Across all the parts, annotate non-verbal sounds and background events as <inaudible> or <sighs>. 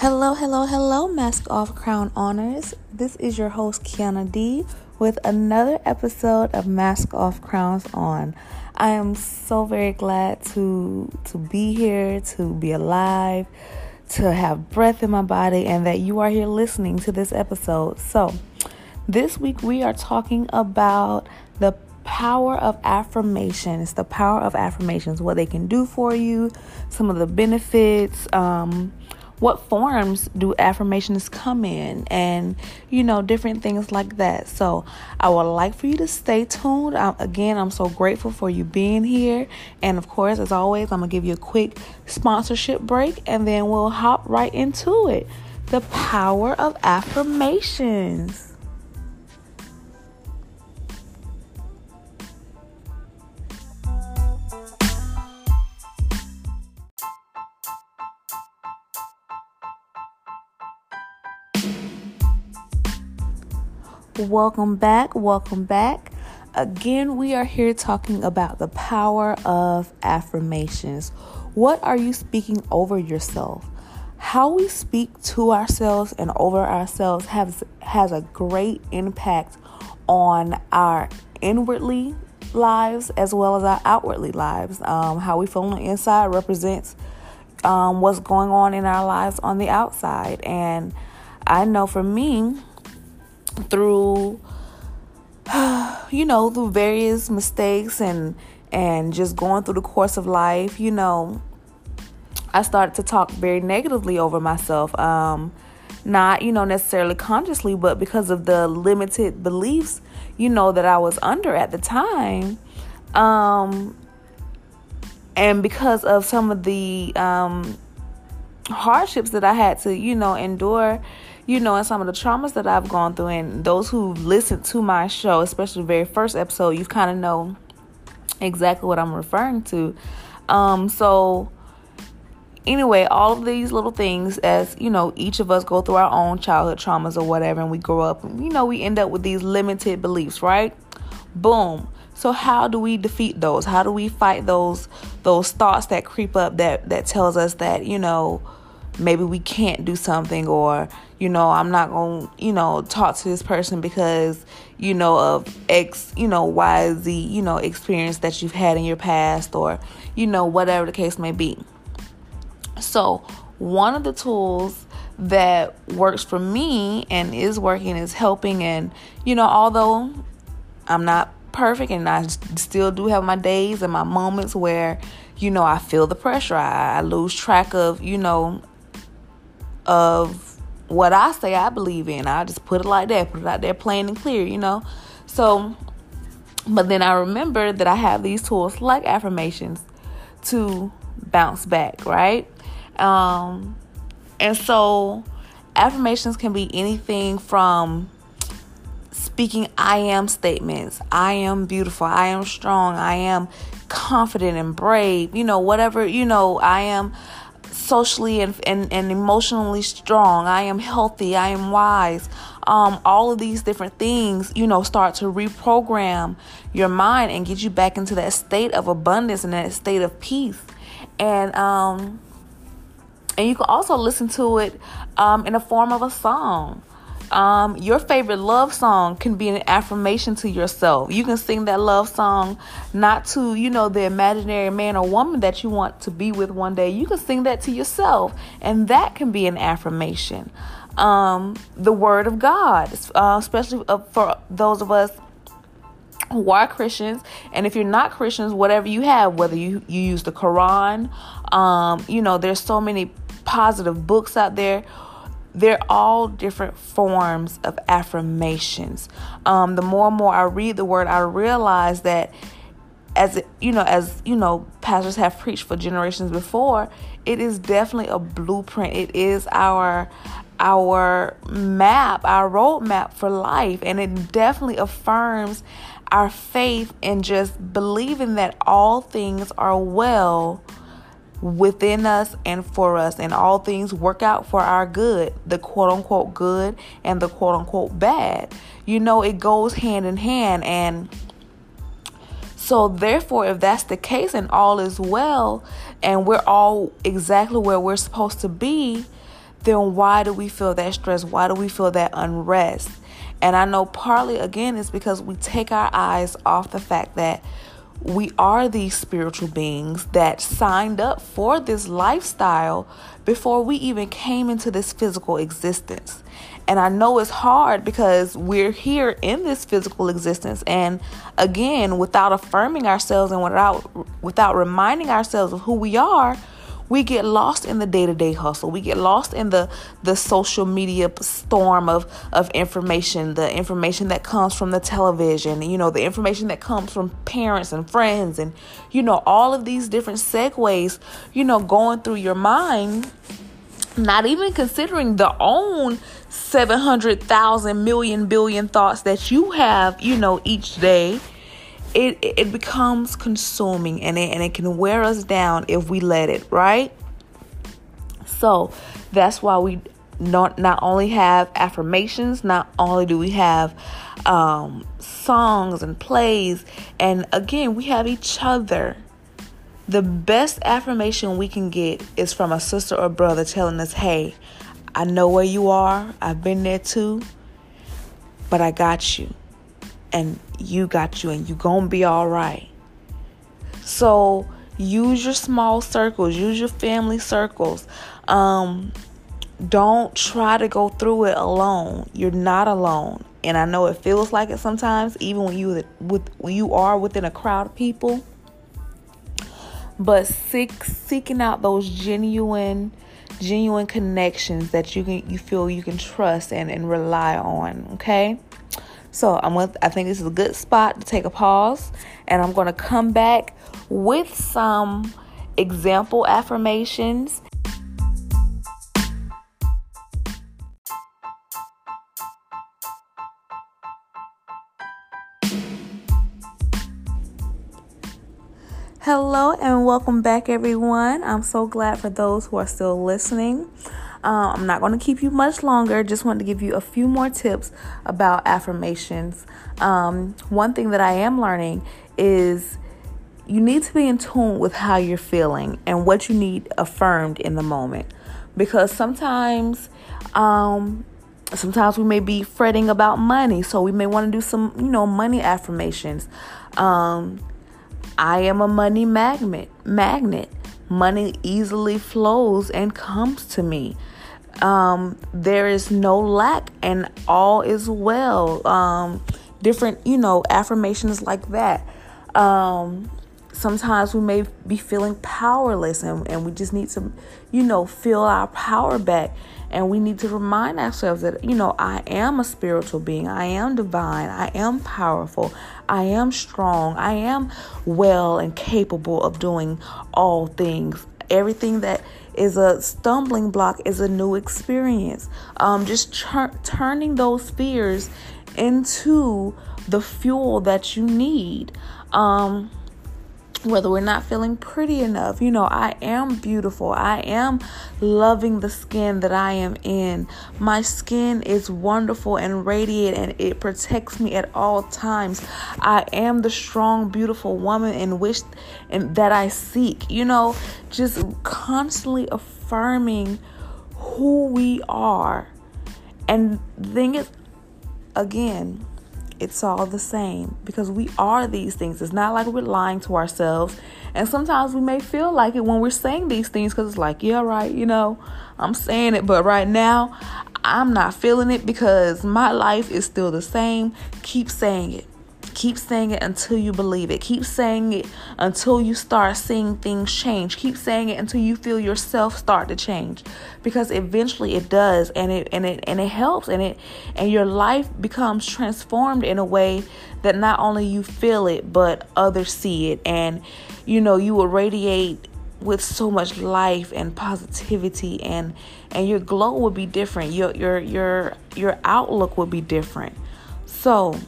Hello, hello, hello, Mask Off Crowns On. This is your host, Kiana D, with another episode of Mask Off Crowns On. I am so very glad to to be here, to be alive, to have breath in my body, and that you are here listening to this episode. So, this week we are talking about the power of affirmations, the power of affirmations, what they can do for you, some of the benefits, um, what forms do affirmations come in and you know different things like that. So i would like for you to stay tuned. I, again i'm so grateful for you being here. And of course as always i'm gonna give you a quick sponsorship break and then we'll hop right into it. The power of affirmations Welcome back. Welcome back. Again, we are here talking about the power of affirmations. What are you speaking over yourself? How we speak to ourselves and over ourselves has has a great impact on our inwardly lives as well as our outwardly lives. Um, how we feel on the inside represents um, what's going on in our lives on the outside. And I know for me, through <sighs> you know through various mistakes and and just going through the course of life you know i started to talk very negatively over myself. Um not you know necessarily consciously but because of the limited beliefs you know that i was under at the time. Um and because of some of the um hardships that i had to you know endure you know, and some of the traumas that I've gone through, and those who listen to my show, especially the very first episode, you kind of know exactly what I'm referring to. Um, so, anyway, all of these little things, as you know, each of us go through our own childhood traumas or whatever, and we grow up, you know, we end up with these limited beliefs, right? Boom. So how do we defeat those? How do we fight those those thoughts that creep up that that tells us that you know maybe we can't do something or you know i'm not going to you know talk to this person because you know of x you know y z you know experience that you've had in your past or you know whatever the case may be. So one of the tools that works for me and is working is helping and you know although i'm not perfect and i still do have my days and my moments where you know i feel the pressure I, I lose track of you know of what I say I believe in. I just put it like that, put it out there plain and clear, you know. So, but then I remember that I have these tools like affirmations to bounce back, right? Um, and so affirmations can be anything from speaking I am statements. I am beautiful. I am strong. I am confident and brave. You know, whatever, you know, I am socially and, and, and emotionally strong. I am healthy. I am wise. Um, all of these different things, you know, start to reprogram your mind and get you back into that state of abundance and that state of peace. And um, and you can also listen to it um, in the form of a song. Um, your favorite love song can be an affirmation to yourself. You can sing that love song not to, you know, the imaginary man or woman that you want to be with one day. You can sing that to yourself, and that can be an affirmation. Um, the Word of God, uh, especially uh, for those of us who are Christians, and if you're not Christians, whatever you have, whether you, you use the Quran, um, you know, there's so many positive books out there they're all different forms of affirmations. Um, the more and more I read the word, I realize that as you know, as you know, pastors have preached for generations before, it is definitely a blueprint. It is our our map, our roadmap for life, and it definitely affirms our faith in just believing that all things are well within us and for us, and all things work out for our good the quote unquote good and the quote unquote bad. You know, it goes hand in hand. And so, therefore, if that's the case and all is well, and we're all exactly where we're supposed to be, then why do we feel that stress? Why do we feel that unrest? And I know partly again is because we take our eyes off the fact that we are these spiritual beings that signed up for this lifestyle before we even came into this physical existence. And I know it's hard because we're here in this physical existence and again without affirming ourselves and without without reminding ourselves of who we are, we get lost in the day-to-day hustle. We get lost in the the social media storm of of information the information that comes from the television you know the information that comes from parents and friends and you know all of these different segues you know going through your mind not even considering the own 700,000 million billion thoughts that you have, you know, each day it it becomes consuming and it, and it can wear us down if we let it right? So that's why we not not only have affirmations not only do we have um, songs and plays and again we have each other. The best affirmation we can get is from a sister or brother telling us hey i know where you are. I've been there too but i got you. And you got you and you gonna be all right. So use your small circles use your family circles. Um don't try to go through it alone. You're not alone. And i know it feels like it sometimes even when you with when you are within a crowd of people. But seek seeking out those genuine genuine connections that you can you feel you can trust and, and rely on okay so I'm with, I think this is a good spot to take a pause, and I'm going to come back with some example affirmations. Hello and welcome back, everyone. I'm so glad for those who are still listening. Um, I'm not going to keep you much longer. Just wanted to give you a few more tips about affirmations. Um, one thing that I am learning is you need to be in tune with how you're feeling and what you need affirmed in the moment. Because sometimes, um, sometimes we may be fretting about money, so we may want to do some, you know, money affirmations. Um, I am a money magnet. Magnet. Money easily flows and comes to me um, there is no lack and all is well. Um, different, you know, affirmations like that. Um, sometimes we may be feeling powerless and, and we just need to, you know, feel our power back. And we need to remind ourselves that, you know, I am a spiritual being. I am divine. I am powerful. I am strong. I am well and capable of doing all things. Everything that is a stumbling block, is a new experience. Um, just tur- turning those fears into the fuel that you need. Um, whether we're not feeling pretty enough. You know, I am beautiful. I am loving the skin that I am in. My skin is wonderful and radiant and it protects me at all times. I am the strong, beautiful woman in which and that I seek. You know, just constantly affirming who we are. And the thing is again, it's all the same because we are these things. It's not like we're lying to ourselves. And sometimes we may feel like it when we're saying these things because it's like, yeah, right, you know, I'm saying it, but right now I'm not feeling it because my life is still the same. Keep saying it. Keep saying it until you believe it. Keep saying it until you start seeing things change. Keep saying it until you feel yourself start to change. Because eventually it does and it and it and it helps and it and your life becomes transformed in a way that not only you feel it but others see it and you know you will radiate with so much life and positivity and and your glow will be different. Your your your your outlook will be different. So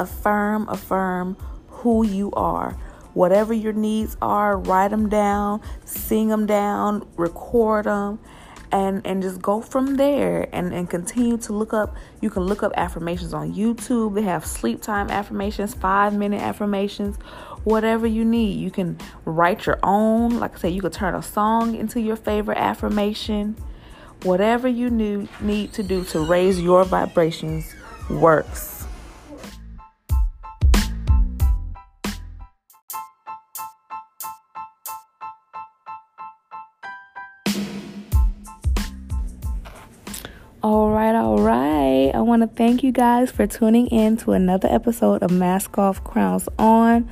affirm, affirm who you are. Whatever your needs are, write them down, sing them down, record them, and and just go from there and and continue to look up you can look up affirmations on youtube they have sleep time affirmations five minute affirmations whatever you need. You can write your own. Like I said, you could turn a song into your favorite affirmation. Whatever you need to do to raise your vibrations works. I want to thank you guys for tuning in to another episode of Mask Off Crowns On,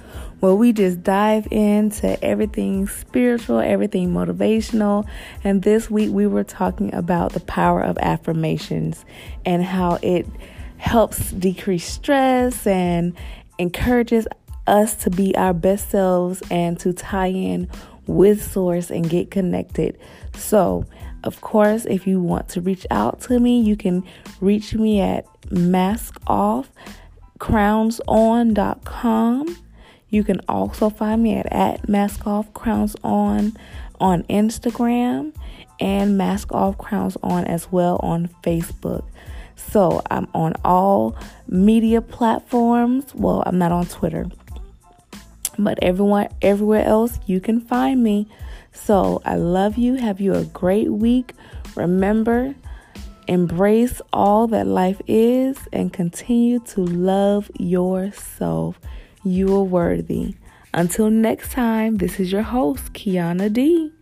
where we just dive into everything spiritual, everything motivational. And this week we were talking about the power of affirmations and how it helps decrease stress and encourages us to be our best selves and to tie in with Source and get connected. So, of course, if you want to reach out to me, you can reach me at maskoffcrownson.com. You can also find me at, at maskoffcrownson on Instagram and Mask Off Crowns On as well on Facebook. So I'm on all media platforms. Well, I'm not on Twitter. But everyone everywhere else you can find me. So I love you. Have you a great week. Remember, embrace all that life is and continue to love yourself. You are worthy. Until next time, this is your host, Kiana D.